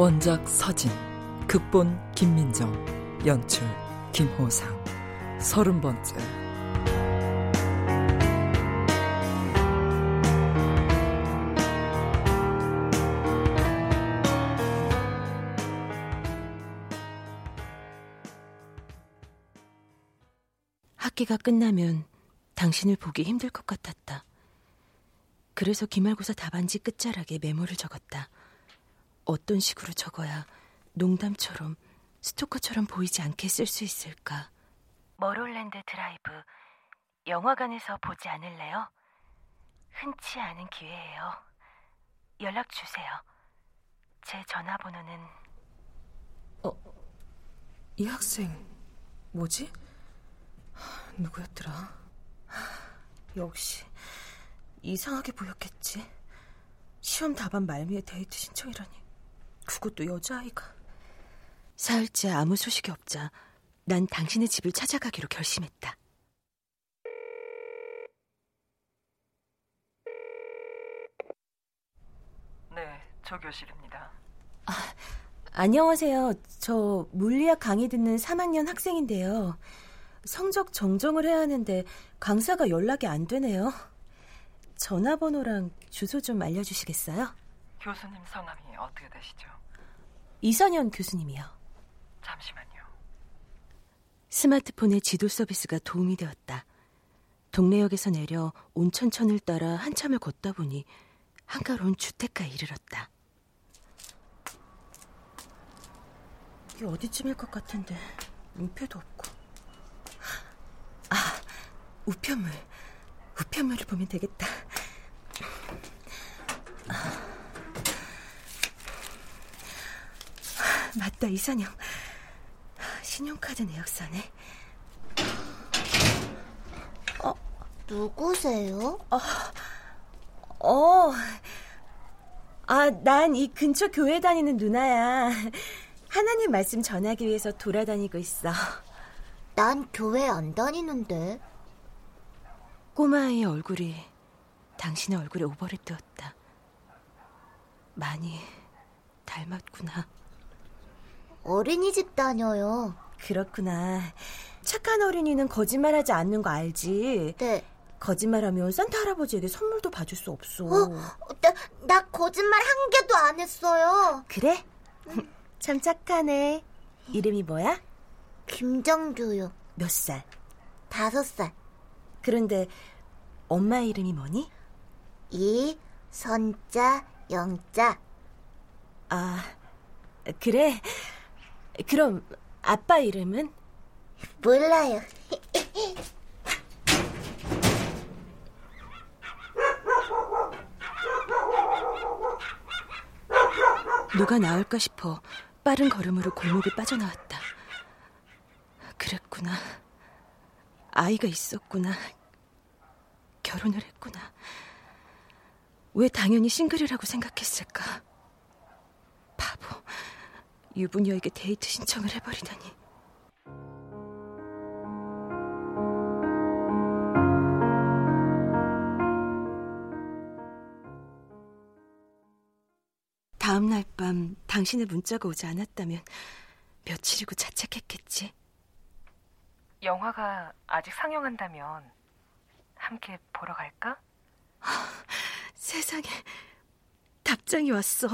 원작 서진 극본 김민정 연출 김호상 서른 번째 학기가 끝나면 당신을 보기 힘들 것 같았다. 그래서 기말고사 답안지 끝자락에 메모를 적었다. 어떤 식으로 적어야 농담처럼 스토커처럼 보이지 않게 쓸 수 있을까? Mulholland Drive 영화관에서 보지 않을래요? 흔치 않은 기회예요. 연락 주세요. 제 전화번호는 이 학생 뭐지? 하, 누구였더라? 하, 역시 이상하게 보였겠지. 시험 답안 말미에 데이트 신청이라니. 그것도 여자아이가. 사흘째 아무 소식이 없자 난 당신의 집을 찾아가기로 결심했다. 네 조교실입니다 안녕하세요. 저 물리학 강의 듣는 3학년 학생인데요. 성적 정정을 해야 하는데 강사가 연락이 안 되네요. 전화번호랑 주소 좀 알려주시겠어요? 교수님 성함이 어떻게 되시죠? 이선현 교수님이요. 잠시만요 스마트폰의 지도 서비스가 도움이 되었다. 동래역에서 내려 온천천을 따라 한참을 걷다 보니 한가로운 주택가에 이르렀다. 이게 어디쯤일 것 같은데 민폐도 없고. 아, 우편물. 우편물을 보면 되겠다. 아, 맞다, 이선영. 신용카드 내역서네. 누구세요? 어. 아, 난 이 근처 교회 다니는 누나야. 하나님 말씀 전하기 위해서 돌아다니고 있어. 난 교회 안 다니는데. 꼬마아이의 얼굴이 당신의 얼굴에 오버를 띄었다. 많이 닮았구나. 어린이집 다녀요. 그렇구나. 착한 어린이는 거짓말하지 않는 거 알지? 네. 거짓말하면 산타 할아버지에게 선물도 받을 수 없어. 어, 나, 나 거짓말 한 개도 안 했어요. 그래? 참 착하네. 이름이 뭐야? 김정규요. 몇 살? 다섯 살. 그런데 엄마 이름이 뭐니? 이, 선자, 영자. 아, 그래. 그럼 아빠 이름은? 몰라요. 누가 나올까 싶어 빠른 걸음으로 골목을 빠져나왔다. 그랬구나. 아이가 있었구나. 결혼을 했구나. 왜 당연히 싱글이라고 생각했을까? 유부녀에게 데이트 신청을 해버리다니. 다음 날 밤 당신의 문자가 오지 않았다면 며칠이고 자책했겠지. 영화가 아직 상영한다면 함께 보러 갈까? 세상에 답장이 왔어.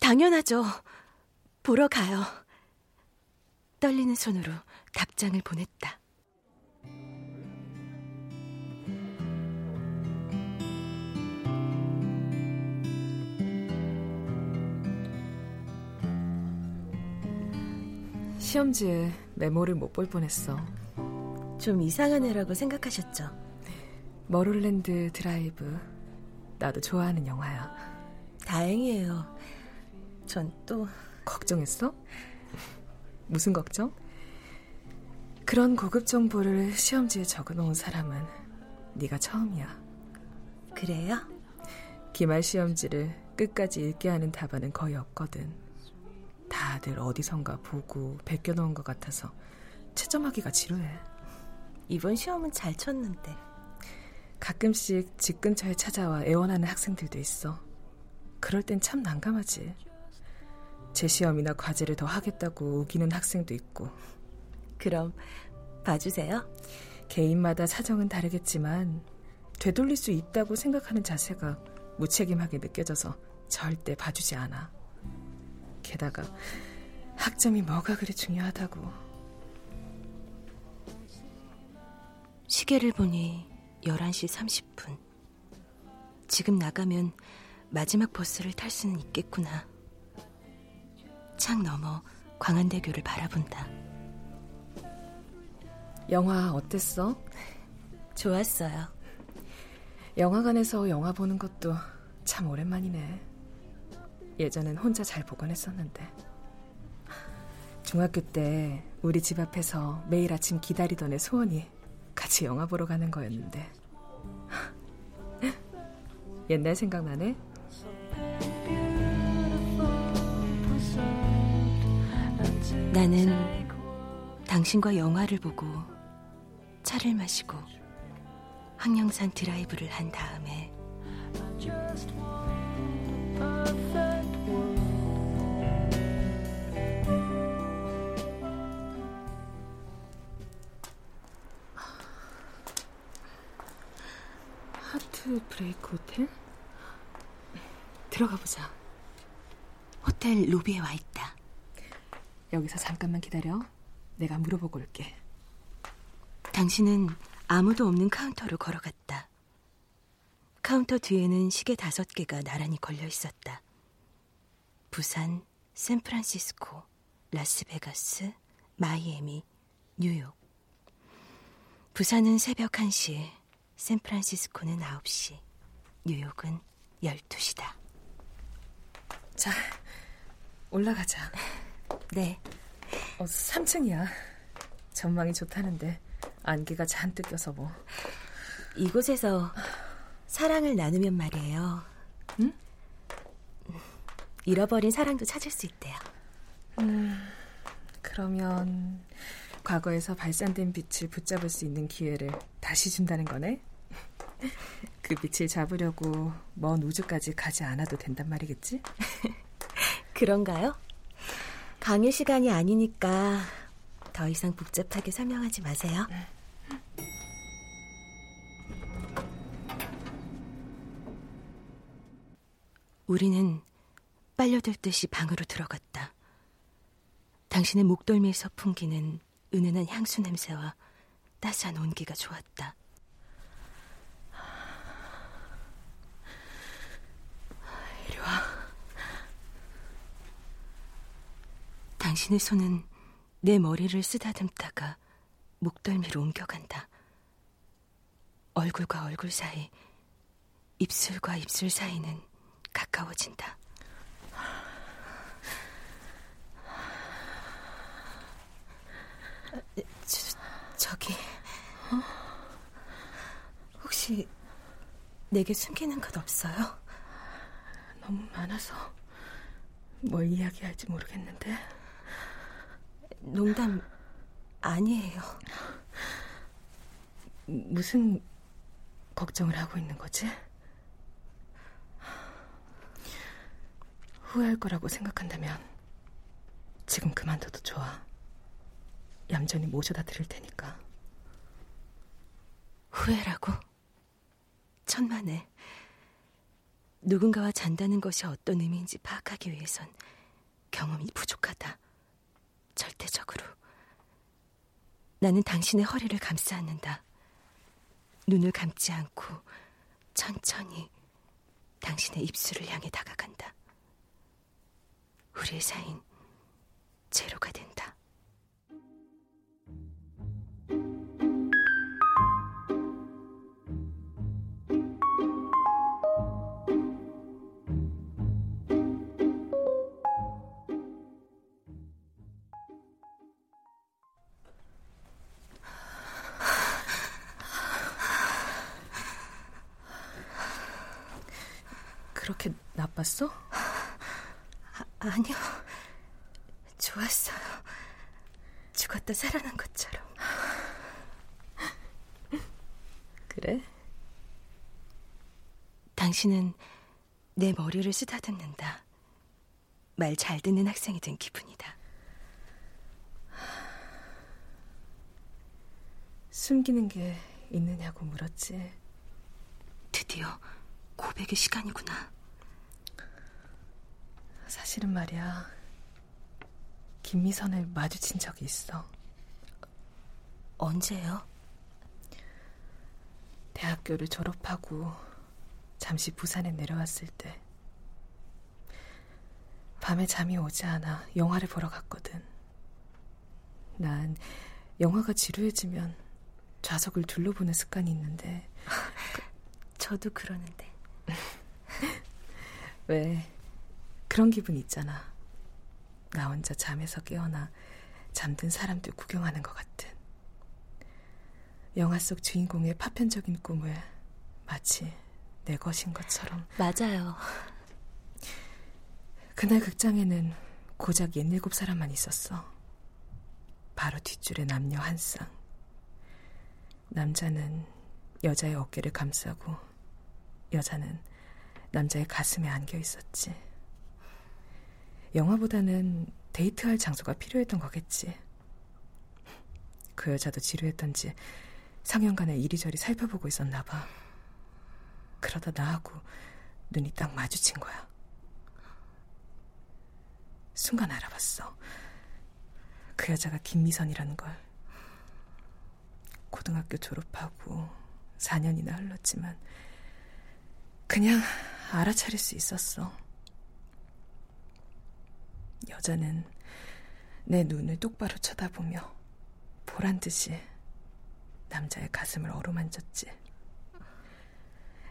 당연하죠. 보러 가요. 떨리는 손으로 답장을 보냈다. 시험지에 메모를 못 볼 뻔했어. 좀 이상한 애라고 생각하셨죠? Mulholland Drive. 나도 좋아하는 영화야. 다행이에요. 전 또 걱정했어? 무슨 걱정? 그런 고급 정보를 시험지에 적어놓은 사람은 네가 처음이야. 그래요? 기말 시험지를 끝까지 읽게 하는 답안은 거의 없거든. 다들 어디선가 보고 베껴놓은 것 같아서 채점하기가 지루해. 이번 시험은 잘 쳤는데. 가끔씩 집 근처에 찾아와 애원하는 학생들도 있어. 그럴 땐 참 난감하지. 재시험이나 과제를 더 하겠다고 우기는 학생도 있고. 그럼 봐주세요. 개인마다 사정은 다르겠지만 되돌릴 수 있다고 생각하는 자세가 무책임하게 느껴져서 절대 봐주지 않아. 게다가 학점이 뭐가 그리 중요하다고. 시계를 보니 11시 30분. 지금 나가면 마지막 버스를 탈 수는 있겠구나. 창 너머 광안대교를 바라본다. 영화 어땠어? 좋았어요. 영화관에서 영화 보는 것도 참 오랜만이네. 예전엔 혼자 잘 보곤 했었는데. 중학교 때 우리 집 앞에서 매일 아침 기다리던 애 소원이 같이 영화 보러 가는 거였는데. 옛날 생각나네? 나는 당신과 영화를 보고 차를 마시고 항령산 드라이브를 한 다음에 하트 브레이크 호텔? 들어가 보자. 호텔 로비에 와 있다. 여기서 잠깐만 기다려. 내가 물어보고 올게. 당신은 아무도 없는 카운터로 걸어갔다. 카운터 뒤에는 시계 다섯 개가 나란히 걸려 있었다. 부산, 샌프란시스코, 라스베가스, 마이애미, 뉴욕. 부산은 새벽 1시, 샌프란시스코는 9시, 뉴욕은 12시다. 자, 올라가자. 네. 어, 3층이야. 전망이 좋다는데 안개가 잔뜩 껴서 뭐. 이곳에서 사랑을 나누면 말이에요. 응? 잃어버린 사랑도 찾을 수 있대요. 음, 그러면 과거에서 발산된 빛을 붙잡을 수 있는 기회를 다시 준다는 거네? 그 빛을 잡으려고 먼 우주까지 가지 않아도 된단 말이겠지? 그런가요? 강의 시간이 아니니까 더 이상 복잡하게 설명하지 마세요. 우리는 빨려들 듯이 방으로 들어갔다. 당신의 목덜미에서 풍기는 은은한 향수 냄새와 따스한 온기가 좋았다. 이리 와. 당신의 손은 내 머리를 쓰다듬다가 목덜미로 옮겨간다. 얼굴과 얼굴 사이, 입술과 입술 사이는 가까워진다. 저, 저기, 혹시 내게 숨기는 것 없어요? 너무 많아서 뭘 이야기할지 모르겠는데. 농담 아니에요. 무슨 걱정을 하고 있는 거지? 후회할 거라고 생각한다면 지금 그만둬도 좋아. 얌전히 모셔다 드릴 테니까. 후회라고? 천만에. 누군가와 잔다는 것이 어떤 의미인지 파악하기 위해선 경험이 부족하다. 절대적으로. 나는 당신의 허리를 감싸 안는다. 눈을 감지 않고 천천히 당신의 입술을 향해 다가간다. 우리의 사인 제로가 된다. 그렇게 나빴어? 아, 아니요. 좋았어요. 죽었다 살아난 것처럼. 그래? 당신은 내 머리를 쓰다듬는다. 말 잘 듣는 학생이 된 기분이다. 숨기는 게 있느냐고 물었지. 드디어 고백의 시간이구나. 사실은 말이야. 김미선을 마주친 적이 있어. 언제요? 대학교를 졸업하고 잠시 부산에 내려왔을 때. 밤에 잠이 오지 않아 영화를 보러 갔거든. 난 영화가 지루해지면 좌석을 둘러보는 습관이 있는데. 저도 그러는데. 왜? 그런 기분 있잖아. 나 혼자 잠에서 깨어나 잠든 사람들 구경하는 것 같은. 영화 속 주인공의 파편적인 꿈을 마치 내 것인 것처럼. 맞아요. 그날 극장에는 고작 17사람만 있었어. 바로 뒷줄에 남녀 한 쌍. 남자는 여자의 어깨를 감싸고 여자는 남자의 가슴에 안겨 있었지. 영화보다는 데이트할 장소가 필요했던 거겠지. 그 여자도 지루했던지 상영관을 이리저리 살펴보고 있었나 봐. 그러다 나하고 눈이 딱 마주친 거야. 순간 알아봤어. 그 여자가 김미선이라는 걸. 고등학교 졸업하고 4년이나 흘렀지만 그냥 알아차릴 수 있었어. 여자는 내 눈을 똑바로 쳐다보며 보란 듯이 남자의 가슴을 어루만졌지.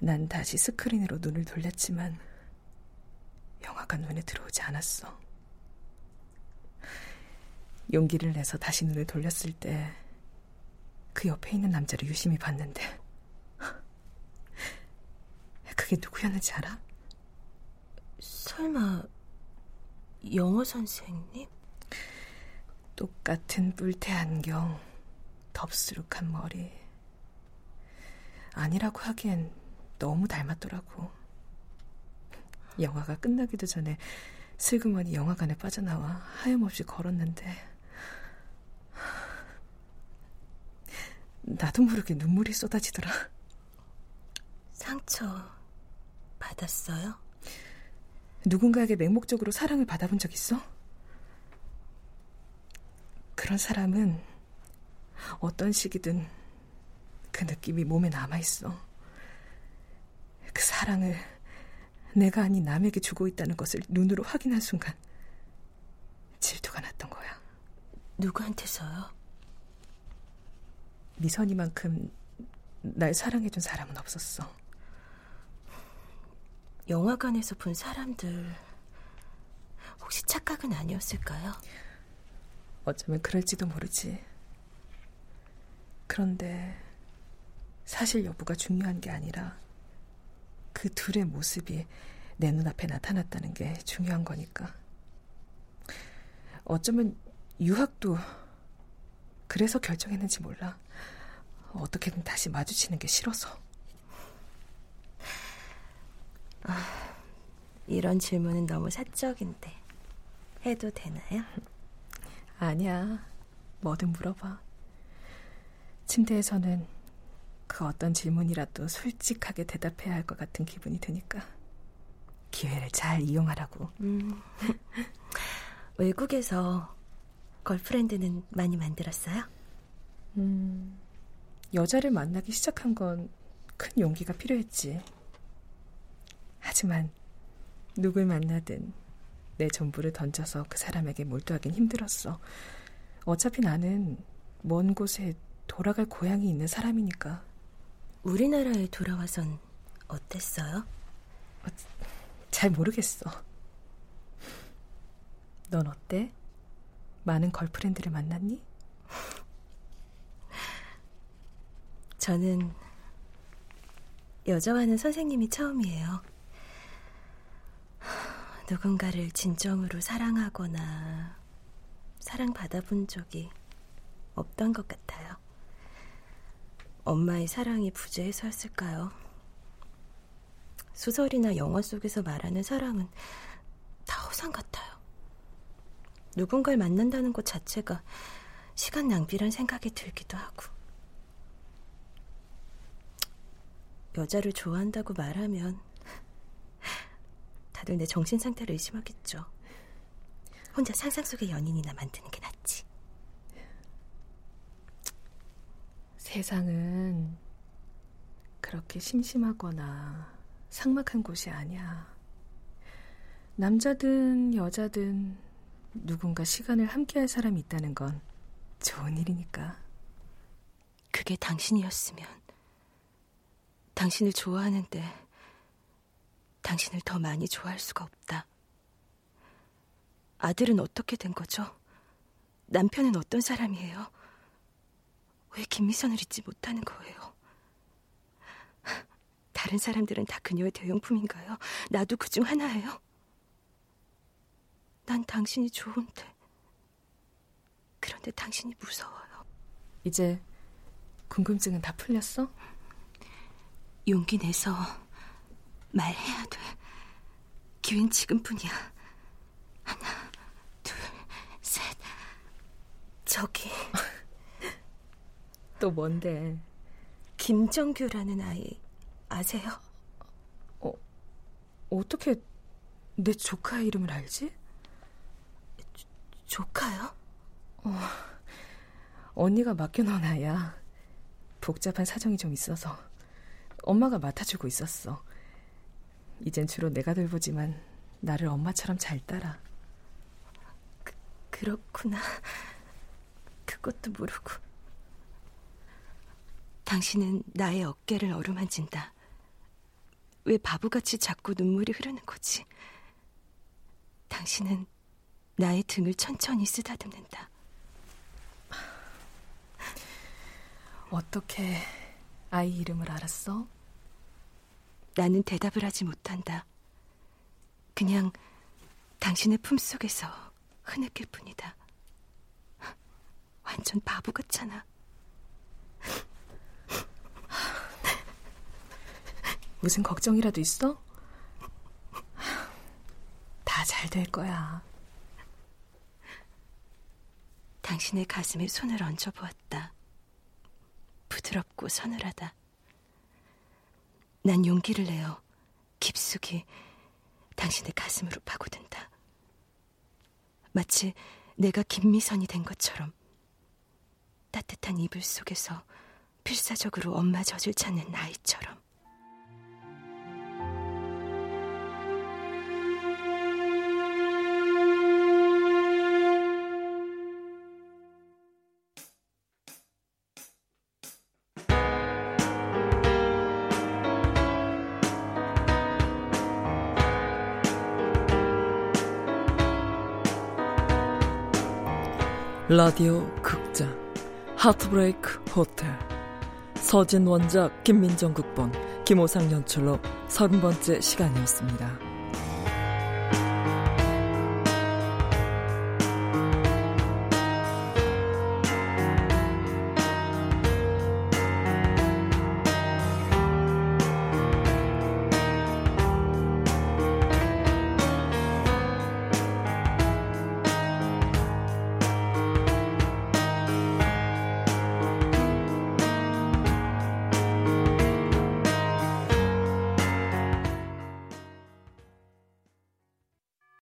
난 다시 스크린으로 눈을 돌렸지만 영화가 눈에 들어오지 않았어. 용기를 내서 다시 눈을 돌렸을 때 그 옆에 있는 남자를 유심히 봤는데 그게 누구였는지 알아? 설마 영어 선생님? 똑같은 뿔테 안경, 덥수룩한 머리. 아니라고 하기엔 너무 닮았더라고. 영화가 끝나기도 전에 슬그머니 영화관에 빠져나와 하염없이 걸었는데 나도 모르게 눈물이 쏟아지더라. 상처 받았어요? 누군가에게 맹목적으로 사랑을 받아본 적 있어? 그런 사람은 어떤 시기든 그 느낌이 몸에 남아있어. 그 사랑을 내가 아닌 남에게 주고 있다는 것을 눈으로 확인한 순간 질투가 났던 거야. 누구한테서요? 미선이만큼 날 사랑해준 사람은 없었어. 영화관에서 본 사람들 혹시 착각은 아니었을까요? 어쩌면 그럴지도 모르지. 그런데 사실 여부가 중요한 게 아니라 그 둘의 모습이 내 눈앞에 나타났다는 게 중요한 거니까. 어쩌면 유학도 그래서 결정했는지 몰라. 어떻게든 다시 마주치는 게 싫어서. 아, 이런 질문은 너무 사적인데 해도 되나요? 아니야. 뭐든 물어봐. 침대에서는 그 어떤 질문이라도 솔직하게 대답해야 할 것 같은 기분이 드니까 기회를 잘 이용하라고. 음. 외국에서 걸프렌드는 많이 만들었어요? 음, 여자를 만나기 시작한 건 큰 용기가 필요했지. 하지만 누굴 만나든 내 전부를 던져서 그 사람에게 몰두하긴 힘들었어. 어차피 나는 먼 곳에 돌아갈 고향이 있는 사람이니까. 우리나라에 돌아와선 어땠어요? 어, 잘 모르겠어. 넌 어때? 많은 걸프렌드를 만났니? 저는 여자와는 선생님이 처음이에요. 누군가를 진정으로 사랑하거나 사랑받아본 적이 없던 것 같아요. 엄마의 사랑이 부재해서였을까요? 소설이나 영화 속에서 말하는 사랑은 다 허상 같아요. 누군가를 만난다는 것 자체가 시간 낭비란 생각이 들기도 하고. 여자를 좋아한다고 말하면 다들 내 정신 상태를 의심하겠죠. 혼자 상상 속의 연인이나 만드는 게 낫지. 세상은 그렇게 심심하거나 삭막한 곳이 아니야. 남자든 여자든 누군가 시간을 함께할 사람이 있다는 건 좋은 일이니까. 그게 당신이었으면 당신을 좋아하는데 당신을 더 많이 좋아할 수가 없다. 아들은 어떻게 된 거죠? 남편은 어떤 사람이에요? 왜 김미선을 잊지 못하는 거예요? 다른 사람들은 다 그녀의 대용품인가요? 나도 그 중 하나예요? 난 당신이 좋은데. 그런데 당신이 무서워요. 이제 궁금증은 다 풀렸어? 용기 내서 말해야 돼. 기회는 지금뿐이야. 하나, 둘, 셋. 저기. 또 뭔데? 김정규라는 아이 아세요? 어, 어떻게 내 조카 이름을 알지? 조, 조카요? 어, 언니가 맡겨놓은 아이야. 복잡한 사정이 좀 있어서 엄마가 맡아주고 있었어. 이젠 주로 내가 돌보지만 나를 엄마처럼 잘 따라. 그, 그렇구나. 그것도 모르고. 당신은 나의 어깨를 어루만진다. 왜 바보같이 자꾸 눈물이 흐르는 거지? 당신은 나의 등을 천천히 쓰다듬는다. 어떻게 아이 이름을 알았어? 나는 대답을 하지 못한다. 그냥 당신의 품속에서 흐느낄 뿐이다. 완전 바보 같잖아. 무슨 걱정이라도 있어? 다 잘 될 거야. 당신의 가슴에 손을 얹어 보았다. 부드럽고 서늘하다. 난 용기를 내어 깊숙이 당신의 가슴으로 파고든다. 마치 내가 김미선이 된 것처럼 따뜻한 이불 속에서 필사적으로 엄마 젖을 찾는 아이처럼. 라디오 극장 하트브레이크 호텔 서진 원작 김민정 극본 김호상 연출로 서른 번째 시간이었습니다.